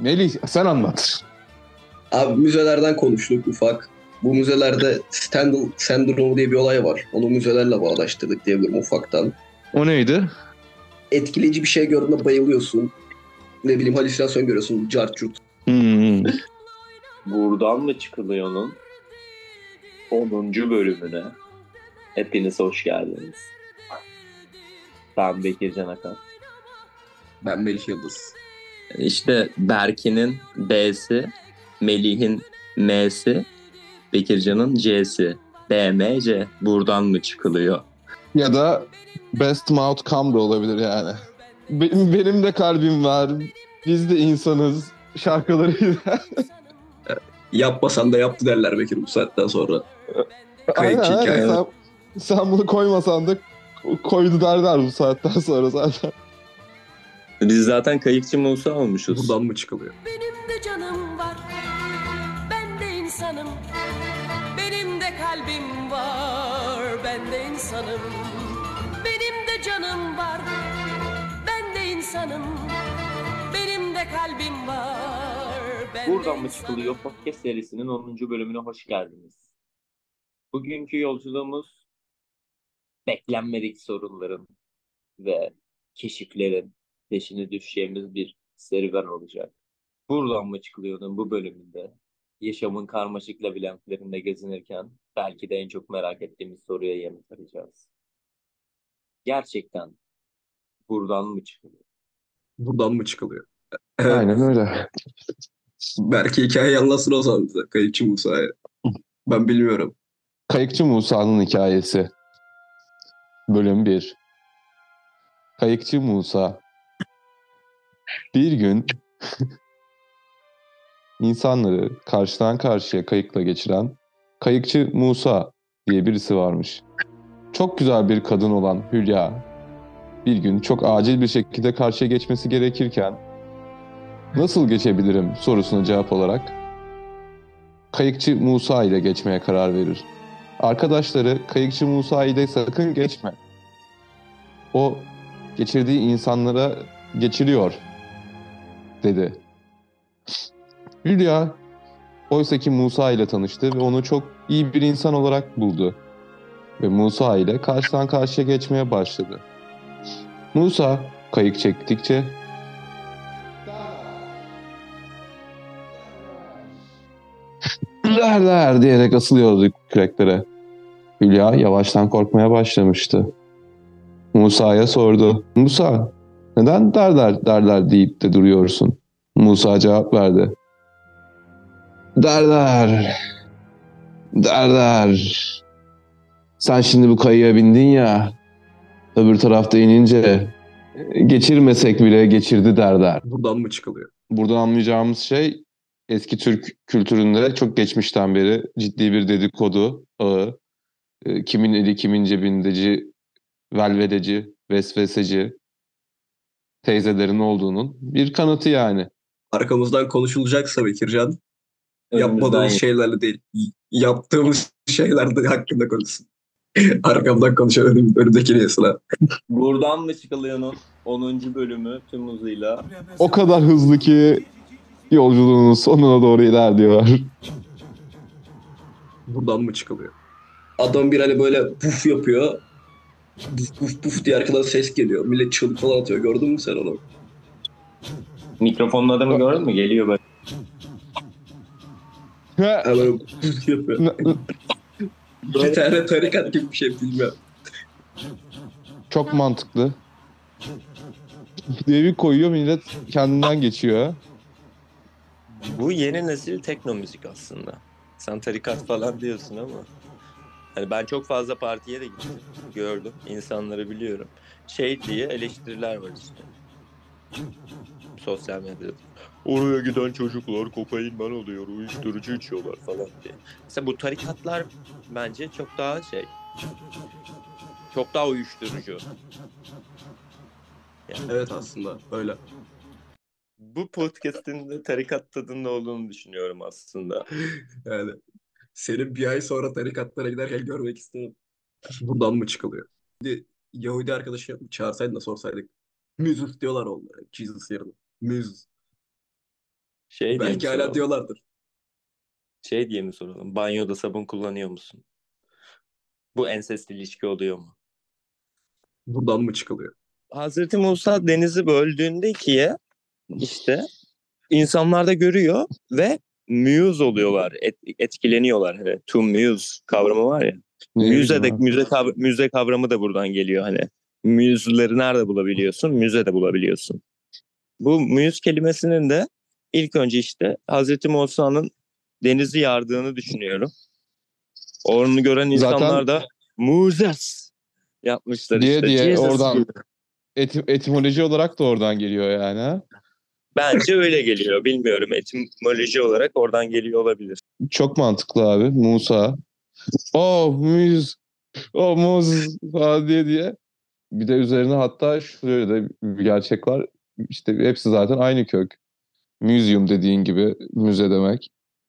Melih sen anlat. Abi müzelerden konuştuk ufak. Bu müzelerde Stendhal sendromu diye bir olay var. Onu müzelerle bağdaştırdık diyebilirim ufaktan. O neydi? Etkileyici bir şey gördüğünde bayılıyorsun. Ne bileyim halüsinasyon görüyorsun. Cart curt. Hmm. Buradan mı çıkılıyor'nun 10. bölümüne hepiniz hoş geldiniz. Ben Bekir Can Akan. Ben Melih Yıldız. İşte Berkin'in B'si, Melih'in M'si, Bekircan'ın C'si. BMC buradan mı çıkılıyor? Ya da Best Mouth Come da olabilir yani. Benim, benim de kalbim var. Biz de insanız. Şarkılarıyla. Yapmasan da yaptı derler Bekir bu saatten sonra. Aynen, aynen. Sen, sen bunu koymasan da koydu derler bu saatten sonra zaten. Biz zaten kayıkçı Musa olmuşuz. Buradan mı çıkılıyor? Benim de canım var. Ben de insanım. Benim de kalbim var. Ben de insanım. Benim de canım var. Ben de insanım. Benim de kalbim var. Ben de Buradan mı çıkılıyor podcast serisinin 10. bölümüne hoş geldiniz. Bugünkü yolculuğumuz beklenmedik sorunların ve keşiflerin peşine düşeceğimiz bir serüven olacak. Buradan mı çıkılıyordun bu bölümünde? Yaşamın karmaşık labirentlerinde gezinirken belki de en çok merak ettiğimiz soruya yanıt arayacağız. Gerçekten buradan mı çıkılıyor? Buradan mı çıkılıyor? Evet. Aynen öyle. Belki hikayeyi anlatsın o zaman bize. Kayıkçı Musa'ya. Ben bilmiyorum. Kayıkçı Musa'nın hikayesi. Bölüm 1. Kayıkçı Musa. Bir gün insanları karşıdan karşıya kayıkla geçiren Kayıkçı Musa diye birisi varmış. Çok güzel bir kadın olan Hülya bir gün çok acil bir şekilde karşıya geçmesi gerekirken nasıl geçebilirim sorusuna cevap olarak Kayıkçı Musa ile geçmeye karar verir. Arkadaşları Kayıkçı Musa ile sakın geçme. O geçirdiği insanlara geçiriyor dedi. Hülya oysa ki Musa ile tanıştı ve onu çok iyi bir insan olarak buldu. Ve Musa ile karşıdan karşıya geçmeye başladı. Musa kayık çektikçe der der diyerek asılıyordu küreklere. Hülya yavaştan korkmaya başlamıştı. Musa'ya sordu. Musa neden derler derler deyip de duruyorsun? Musa cevap verdi. Derler. Derler. Sen şimdi bu kayıya bindin ya. Öbür tarafta inince geçirmesek bile geçirdi derler. Buradan mı çıkılıyor? Buradan anlayacağımız şey eski Türk kültüründe çok geçmişten beri ciddi bir dedikodu ağı. E, Kimin eli kimin cebindeci, velvedeci, vesveseci teyzelerin olduğunun bir kanıtı yani. Arkamızdan konuşulacaksa Bekircan yapmadığımız şeylerle değil. Yaptığımız şeylerde hakkında konuşsun. Arkamdan konuşan önüm, önümdeki yesin ha. Buradan mı çıkılıyor'nun 10. bölümü tüm hızıyla O kadar hızlı ki yolculuğunun sonuna doğru ilerliyor. Buradan mı çıkılıyor? Adam bir hani böyle puf yapıyor. Puf puf puf diye arkadan ses geliyor. Millet çığlık falan atıyor. Gördün mü sen onu? Mikrofonun adamı gördün mü? Geliyor böyle. Ha böyle puf yapıyor. Bir tane tarikat gibi bir şey bilmiyorum. Çok mantıklı. Diye bir koyuyor millet kendinden geçiyor. Bu yeni nesil tekno müzik aslında. Sen tarikat falan diyorsun ama. Hani ben çok fazla partiye de gittim. Gördüm. insanları biliyorum. Şey diye eleştiriler var işte. Sosyal medyada. Oraya giden çocuklar kokainman oluyor, uyuşturucu içiyorlar falan diye. Mesela bu tarikatlar bence çok daha şey. Çok daha uyuşturucu. Evet aslında öyle. Bu podcast'in de tarikat tadında olduğunu düşünüyorum aslında. Yani seni bir ay sonra tarikatlara giderken görmek istedim. Buradan mı çıkılıyor? Bir Yahudi arkadaşı çağırsaydın da sorsaydık. Müzus diyorlar onlara. Jesus yerine. Müzus. Şey diye mi Belki hala soralım? diyorlardır. Şey diye mi soralım? Banyoda sabun kullanıyor musun? Bu ensest ilişki oluyor mu? Buradan mı çıkılıyor? Hazreti Musa denizi böldüğünde ikiye işte insanlar da görüyor ve muse oluyorlar, et- etkileniyorlar. Hani to muse kavramı var ya. Müze de müze kav- müze kavramı da buradan geliyor hani. Müzeleri nerede bulabiliyorsun? Müzede bulabiliyorsun. Bu müz kelimesinin de ilk önce işte Hazreti Musa'nın denizi yardığını düşünüyorum. Onu gören Zaten- insanlar da Muzes yapmışlar Diye işte. diye Jesus oradan- gibi. Eti- etimoloji olarak da oradan geliyor yani. Bence öyle geliyor. Bilmiyorum. Etimoloji olarak oradan geliyor olabilir. Çok mantıklı abi. Musa. Oh müz. Oh muz diye diye. Bir de üzerine hatta şöyle de bir gerçek var. İşte hepsi zaten aynı kök. Museum dediğin gibi müze demek.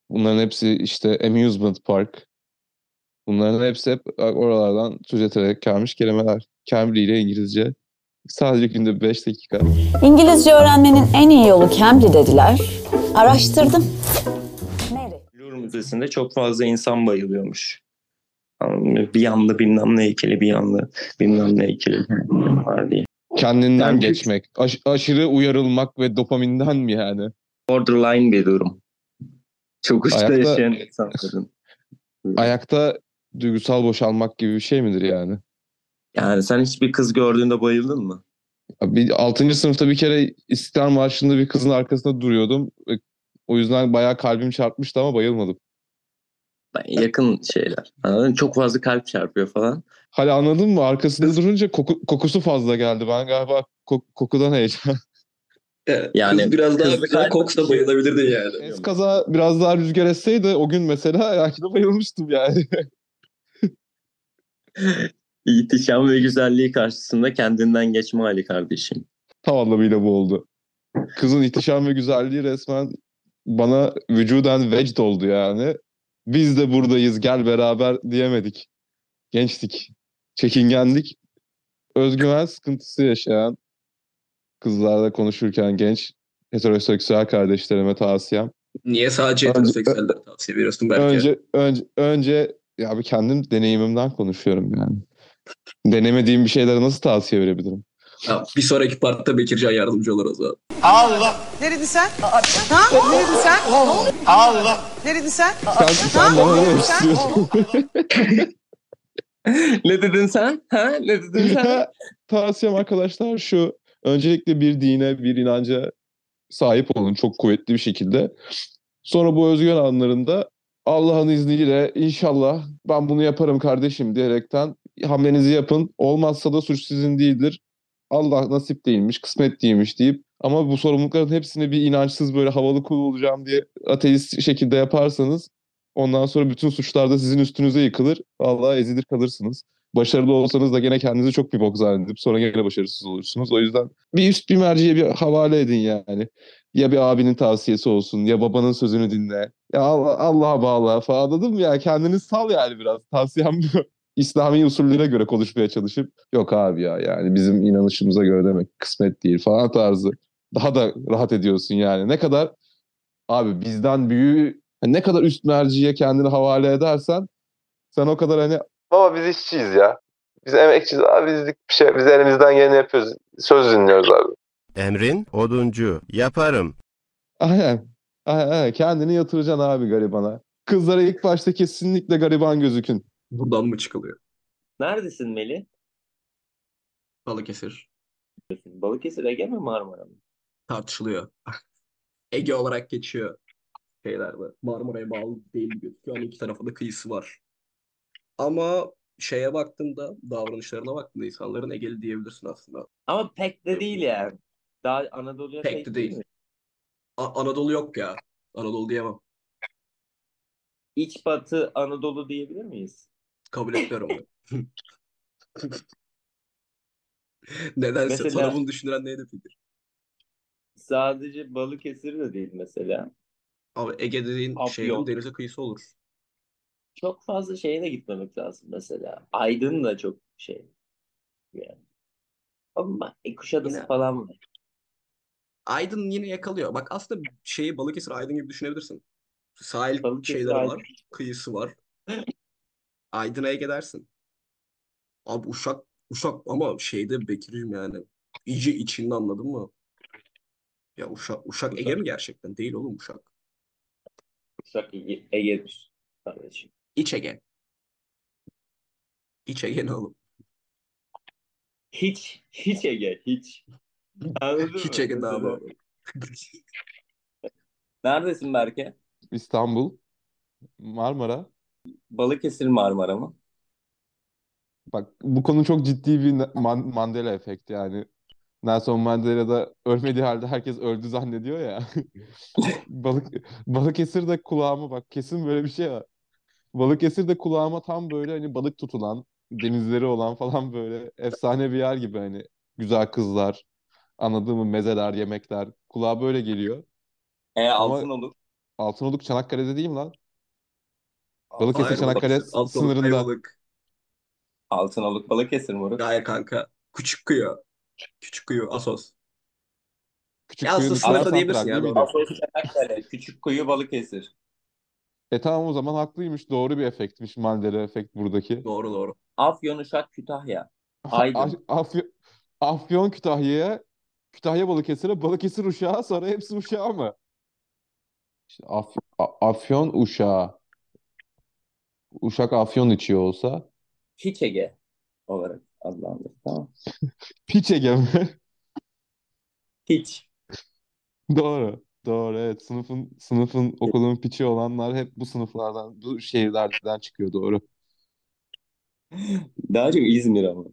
Bunların hepsi işte amusement park. Bunların hepsi hep oralardan türeterek gelmiş kelimeler. Cambly ile İngilizce. Sadece günde 5 dakika. İngilizce öğrenmenin en iyi yolu Cambly dediler. Araştırdım. Nereye? Louvre Müzesi'nde çok fazla insan bayılıyormuş. Bir yanda bilmem ne heykeli, bir yanda bilmem ne heykeli var diye. Kendinden Yani- geçmek. Aş- aşırı uyarılmak ve dopaminden mi yani? Borderline bir durum. Çok uçta Ayakta- yaşayan insanların. Ayakta duygusal boşalmak gibi bir şey midir yani? Yani sen hiçbir kız gördüğünde bayıldın mı? Bir 6. sınıfta bir kere İstiklal Marşı'nda bir kızın arkasında duruyordum. Ve O yüzden bayağı kalbim çarpmıştı ama bayılmadım. Ben- Yakın şeyler. Anladın? Çok fazla kalp çarpıyor falan. Hala anladın mı? Arkasında durunca koku- kokusu fazla geldi. Ben galiba ko- kokudan heyecan. Yani, kız biraz daha kalp- koksa bayılabilirdin yani. Eskaza biraz daha rüzgar esseydi o gün mesela belki de bayılmıştım yani. İhtişam ve güzelliği karşısında kendinden geçme hali kardeşim. Tam anlamıyla bu oldu. Kızın ihtişam ve güzelliği resmen bana vücuden vecd oldu yani. Biz de buradayız gel beraber diyemedik. Gençtik. Çekingendik. Özgüven sıkıntısı yaşayan kızlarla konuşurken genç heteroseksüel kardeşlerime tavsiyem. Niye sadece heteroseksüellere tavsiye veriyorsun belki? Önce önce önce ya bir kendim deneyimimden konuşuyorum yani. Denemediğim bir şeylere nasıl tavsiye verebilirim? Ha, bir sonraki partta Bekircan yardımcı olur o zaman. Ne dedin sen? Ha? Ne dedin sen? Allah. Ne dedin sen? Sen, sen bana ne istiyorsun? ne dedin sen? Ha? Ne dedin sen? Tavsiyem arkadaşlar şu. Öncelikle bir dine, bir inanca sahip olun çok kuvvetli bir şekilde. Sonra bu özgüven anlarında Allah'ın izniyle inşallah ben bunu yaparım kardeşim diyerekten hamlenizi yapın. Olmazsa da suç sizin değildir. Allah nasip değilmiş, kısmet değilmiş deyip ama bu sorumlulukların hepsini bir inançsız böyle havalı kul olacağım diye ateist şekilde yaparsanız ondan sonra bütün suçlar da sizin üstünüze yıkılır. Vallahi ezilir kalırsınız başarılı olsanız da gene kendinizi çok bir bok zannedip sonra gene başarısız olursunuz. O yüzden bir üst bir merciye bir havale edin yani. Ya bir abinin tavsiyesi olsun ya babanın sözünü dinle. Ya Allah, Allah'a bağla falan anladın ya? Kendini sal yani biraz. Tavsiyem bu. İslami usullere göre konuşmaya çalışıp yok abi ya yani bizim inanışımıza göre demek kısmet değil falan tarzı. Daha da rahat ediyorsun yani. Ne kadar abi bizden büyüğü ne kadar üst merciye kendini havale edersen sen o kadar hani Baba biz işçiyiz ya. Biz emekçiyiz abi bizlik bir şey. Biz elimizden geleni yapıyoruz. Söz dinliyoruz abi. Emrin oduncu. Yaparım. Aynen. Aynen. Kendini yatıracaksın abi garibana. Kızlara ilk başta kesinlikle gariban gözükün. Buradan mı çıkılıyor? Neredesin Melih? Balıkesir. Balıkesir, Ege mi Marmara mı? Tartışılıyor. Ege olarak geçiyor şeylerde. Marmara'ya bağlı değil gözüküyor. Hani iki tarafında kıyısı var. Ama şeye baktığında, davranışlarına baktığında insanların Egeli diyebilirsin aslında. Ama pek de değil yani. Daha Anadolu'ya Pek de değil. mi? A- Anadolu yok ya. Anadolu diyemem. İç batı Anadolu diyebilir miyiz? Kabul etmiyorum onu. Nedense Mesela- sana bunu düşündüren neydi fikir? Sadece Balıkesir de değil mesela. Abi Ege dediğin Afyon. şehrin denize kıyısı olur. Çok fazla şeye de gitmemek lazım mesela. Aydın da çok şey. Yani. Ama e, Kuşadası Yine- falan var. Aydın yine yakalıyor. Bak aslında şeyi Balıkesir Aydın gibi düşünebilirsin. Sahil Balıkesir, şeyleri Aydın. var. Kıyısı var. Aydın'a Ege dersin. Abi Uşak Uşak ama şeyde Bekir'im yani. İyice içinde anladın mı? Ya Uşak, Uşak Ege mi gerçekten? Değil oğlum Uşak. Uşak Ege, Ege'dir kardeşim. İç Ege. İç Ege ne oğlum? Hiç, hiç Ege, hiç. Anladın Hiç mı? Mesela- doğru. Neredesin Berke? İstanbul, Marmara. Balıkesir Marmara mı? Bak bu konu çok ciddi bir Man- Mandela efekti yani. Nelson Mandela da ölmediği halde herkes öldü zannediyor ya. Balık Balıkesir'de kulağıma bak kesin böyle bir şey var. Balıkesir'de kulağıma tam böyle hani balık tutulan, denizleri olan falan böyle efsane bir yer gibi hani güzel kızlar, anladığım mı mezeler, yemekler kulağa böyle geliyor. E Ama- Altınoluk. Altınoluk Çanakkale'de değil mi lan? Balıkesir Hayır, Çanakkale Altınoluk, sınırında. Ayvalık. Altınoluk Balıkesir moruk. Hayır kanka. Küçük kıyı. Küçük kıyı. Asos. Küçük Ya aslında Kuyu'nun sınırda Santral diyebilirsin ya, değil doğru. miydi? Asos Çanakkale, Küçükkuyu Balıkesir. E tamam o zaman haklıymış. Doğru bir efektmiş Mandela efekt buradaki. Doğru doğru. Afyon, Uşak, Kütahya. Aydın. A- Afyon, Afyon Kütahya'ya, Kütahya Balıkesir'e, Balıkesir Uşak'a sonra hepsi Uşak'a mı? İşte Af- A- Afyon Uşak'a. Uşak Afyon içiyor olsa. Hiç Ege olarak adlandırır. Tamam. Piç Ege mi? Hiç. Doğru. Doğru evet. Sınıfın, sınıfın okulun piçi olanlar hep bu sınıflardan, bu şehirlerden çıkıyor doğru. Daha çok İzmir ama.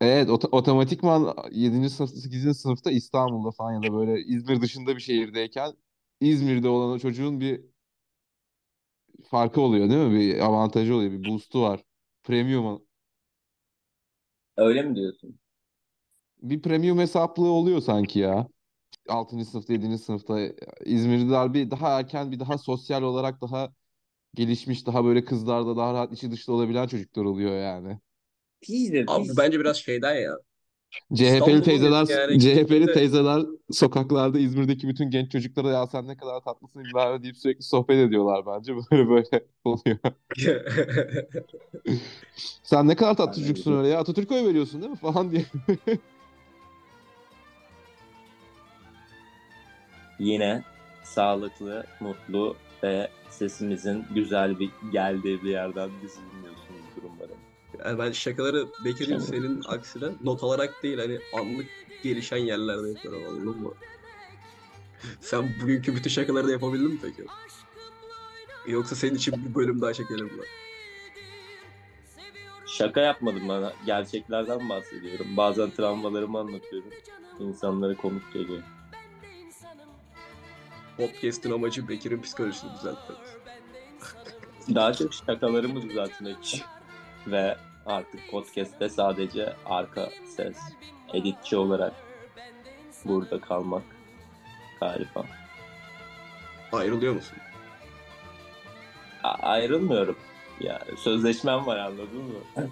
Evet, ot otomatikman 7. sınıf, 8. sınıfta İstanbul'da falan ya da böyle İzmir dışında bir şehirdeyken İzmir'de olan o çocuğun bir farkı oluyor değil mi? Bir avantajı oluyor, bir boost'u var. Premium, Öyle mi diyorsun? bir premium hesaplığı oluyor sanki ya. 6. sınıfta, 7. sınıfta İzmirliler bir daha erken, bir daha sosyal olarak daha gelişmiş, daha böyle kızlarda daha rahat içi dışta olabilen çocuklar oluyor yani. Değildir. Abi bence biraz şeyden ya. CHP'li teyzeler yani CHP'li teyzeler sokaklarda İzmir'deki bütün genç çocuklara ya sen ne kadar tatlısın bilmem deyip sürekli sohbet ediyorlar bence böyle böyle oluyor. Sen ne kadar tatlı çocuksun öyle. ya Atatürk'e oy veriyorsun değil mi falan diye. Yine sağlıklı, mutlu ve sesimizin güzel bir geldiği bir yerden bizi dinliyorsunuzdur umarım. Yani ben şakaları Bekir'in senin aksine not alarak değil hani anlık gelişen yerlerde yapıyorum anladın mı? Sen bugünkü bütün şakaları da yapabildin mi peki? Yoksa senin için bir bölüm daha çekelim mi? Şaka yapmadım bana. Gerçeklerden bahsediyorum. Bazen travmalarımı anlatıyorum. İnsanlara komik geliyor. Podcast'in amacı Bekir'in psikolojisini düzeltmek. Daha çok şakalarımı düzeltmek ve artık podcast'te sadece arka ses editçi olarak burada kalmak galiba. Ayrılıyor musun? A- ayrılmıyorum. Ya sözleşmem var anladın mı?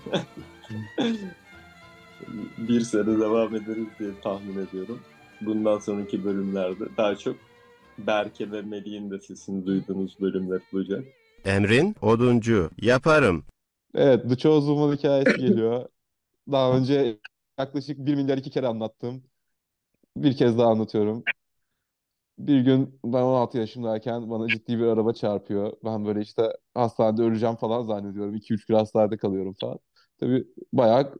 Bir sene devam ederiz diye tahmin ediyorum. Bundan sonraki bölümlerde daha çok Berke ve Melih'in de sesini duyduğunuz bölümler olacak. Emrin oduncu. Yaparım. Evet The Chosen One hikayesi geliyor. Daha önce yaklaşık 1 milyar iki kere anlattım. Bir kez daha anlatıyorum. Bir gün ben 16 yaşındayken bana ciddi bir araba çarpıyor. Ben böyle işte hastanede öleceğim falan zannediyorum. 2-3 gün hastanede kalıyorum falan. Tabii bayağı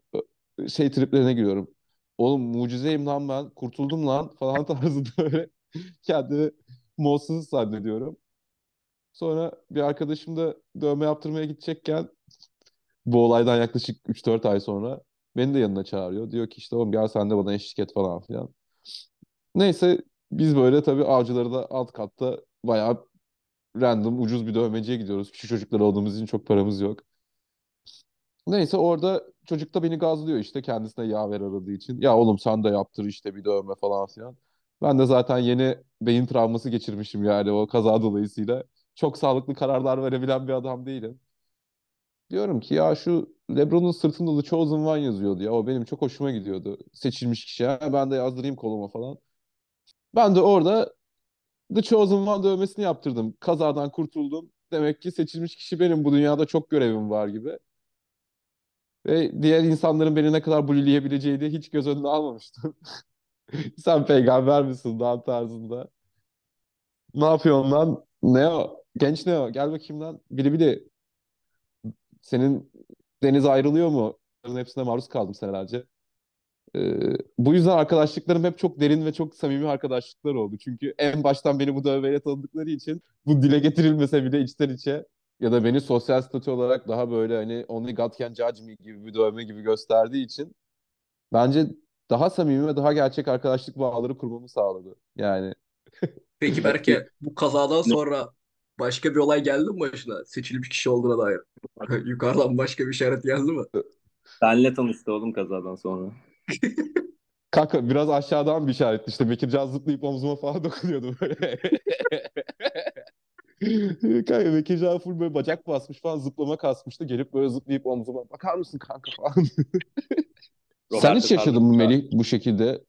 e, şey triplerine giriyorum. Oğlum mucizeyim lan ben. Kurtuldum lan falan tarzında böyle kendimi mutsuz zannediyorum. Sonra bir arkadaşım da dövme yaptırmaya gidecekken bu olaydan yaklaşık 3-4 ay sonra beni de yanına çağırıyor. Diyor ki işte oğlum gel sen de bana eşlik et falan filan. Neyse biz böyle tabii avcıları da alt katta bayağı random ucuz bir dövmeciye gidiyoruz. Küçük çocuklar olduğumuz için çok paramız yok. Neyse orada çocuk da beni gazlıyor işte kendisine yaver aradığı için. Ya oğlum sen de yaptır işte bir dövme falan filan. Ben de zaten yeni beyin travması geçirmişim yani o kaza dolayısıyla. Çok sağlıklı kararlar verebilen bir adam değilim. Diyorum ki ya şu LeBron'un sırtında The Chosen One yazıyordu ya. O benim çok hoşuma gidiyordu. Seçilmiş kişi. Ha, ben de yazdırayım koluma falan. Ben de orada The Chosen One dövmesini yaptırdım. Kazadan kurtuldum. Demek ki seçilmiş kişi benim. Bu dünyada çok görevim var gibi. Ve diğer insanların beni ne kadar bullyleyebileceğini hiç göz önüne almamıştım. Sen peygamber misin lan tarzında. Ne yapıyorsun lan? Neo. Genç Neo. Gel bakayım lan. Bili bili. Senin deniz ayrılıyor mu? Bunların hepsine maruz kaldım senelerce. Ee, bu yüzden arkadaşlıklarım hep çok derin ve çok samimi arkadaşlıklar oldu. Çünkü en baştan beni bu dövmeyle tanıdıkları için bu dile getirilmese bile içten içe ya da beni sosyal statü olarak daha böyle hani only God can judge me gibi bir dövme gibi gösterdiği için bence daha samimi ve daha gerçek arkadaşlık bağları kurmamı sağladı. Yani Peki Berke bu kazadan sonra başka bir olay geldi mi başına? Seçilmiş kişi olduğuna dair. Yukarıdan başka bir işaret geldi mi? Benle tanıştı oğlum kazadan sonra. kanka biraz aşağıdan bir işaretti işte Bekircan zıplayıp omzuma falan dokunuyordu böyle. Kanka Bekircan full böyle bacak basmış falan zıplama kasmıştı. Gelip böyle zıplayıp omzuma bakar mısın kanka falan. Sen hiç yaşadın mı Melih bu şekilde?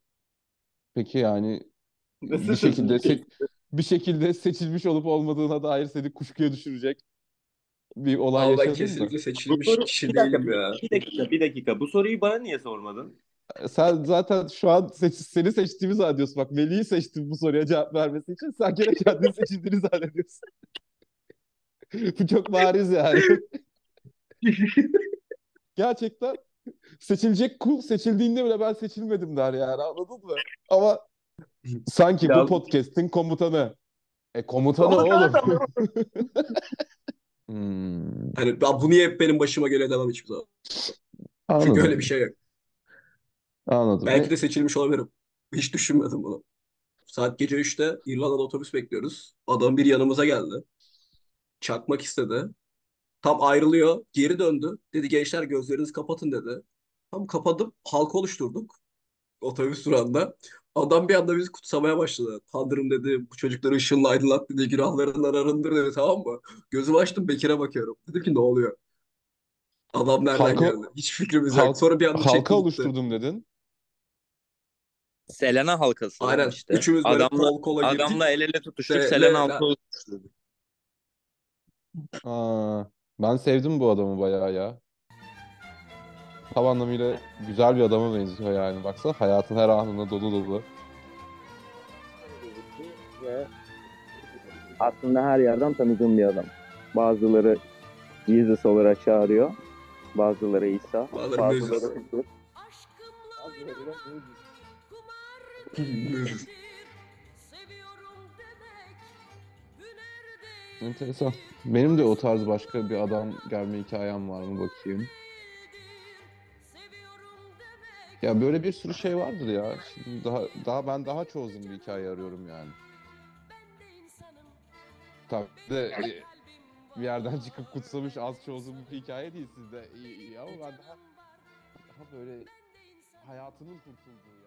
Peki yani bir şekilde se- bir şekilde seçilmiş olup olmadığına dair seni kuşkuya düşürecek bir olay ben yaşadın mı? kesinlikle seçilmiş soru- kişi bir dakika, değilim ya. bir dakika, bir dakika. Bu soruyu bana niye sormadın? Sen zaten şu an seç, seni seçtiğimi zannediyorsun. Bak Melih'i seçtim bu soruya cevap vermesi için. Sen gene kendini seçildiğini zannediyorsun. Bu çok bariz yani. Gerçekten seçilecek kul seçildiğinde bile ben seçilmedim der yani anladın mı? Ama sanki bu Biraz- podcast'in komutanı. E komutanı oğlum. Hmm, Hani ben bu niye hep benim başıma geliyor demem hiçbir zaman. Çünkü anladım. öyle bir şey yok. Anladım. Belki de seçilmiş olabilirim. Hiç düşünmedim bunu. Saat gece 3'te İrlanda'da otobüs bekliyoruz. Adam bir yanımıza geldi. Çakmak istedi. Tam ayrılıyor. Geri döndü. Dedi gençler gözlerinizi kapatın dedi. Tam kapadım. Halka oluşturduk. Otobüs durağında. Adam bir anda bizi kutsamaya başladı. Tanrım dedi. Bu çocukları ışınla aydınlat dedi. Günahlarından arındır dedi. Tamam mı? Gözümü açtım Bekir'e bakıyorum. Dedim ki ne oluyor? Adam nereden Halka- geldi? Hiç fikrimiz halk- yok. Sonra bir anda halka gitti. oluşturdum dedin. Selena halkası Aynen. işte. Üçümüz böyle adamla, kol kola girdik. adamla el ele tutuştuk. De- Selena le- halkası oluşturduk. Aa, ben sevdim bu adamı bayağı ya. Tam anlamıyla güzel bir adama benziyor yani. Baksana hayatın her anında dolu dolu. Ve aslında her yerden tanıdığım bir adam. Bazıları Jesus olarak çağırıyor. Bazıları İsa. Bazıları Bazıları. Aşkımla Bazıları da değil. Enteresan. Benim de o tarz başka bir adam gelme hikayem var mı bakayım. Ya böyle bir sürü şey vardır ya. Şimdi daha daha ben daha chosen bir hikaye arıyorum yani. Tabii de e, bir yerden çıkıp kutsamış az chosen bir hikaye değil sizde. İyi, iyi ama ben daha daha böyle hayatının kurtulduğu.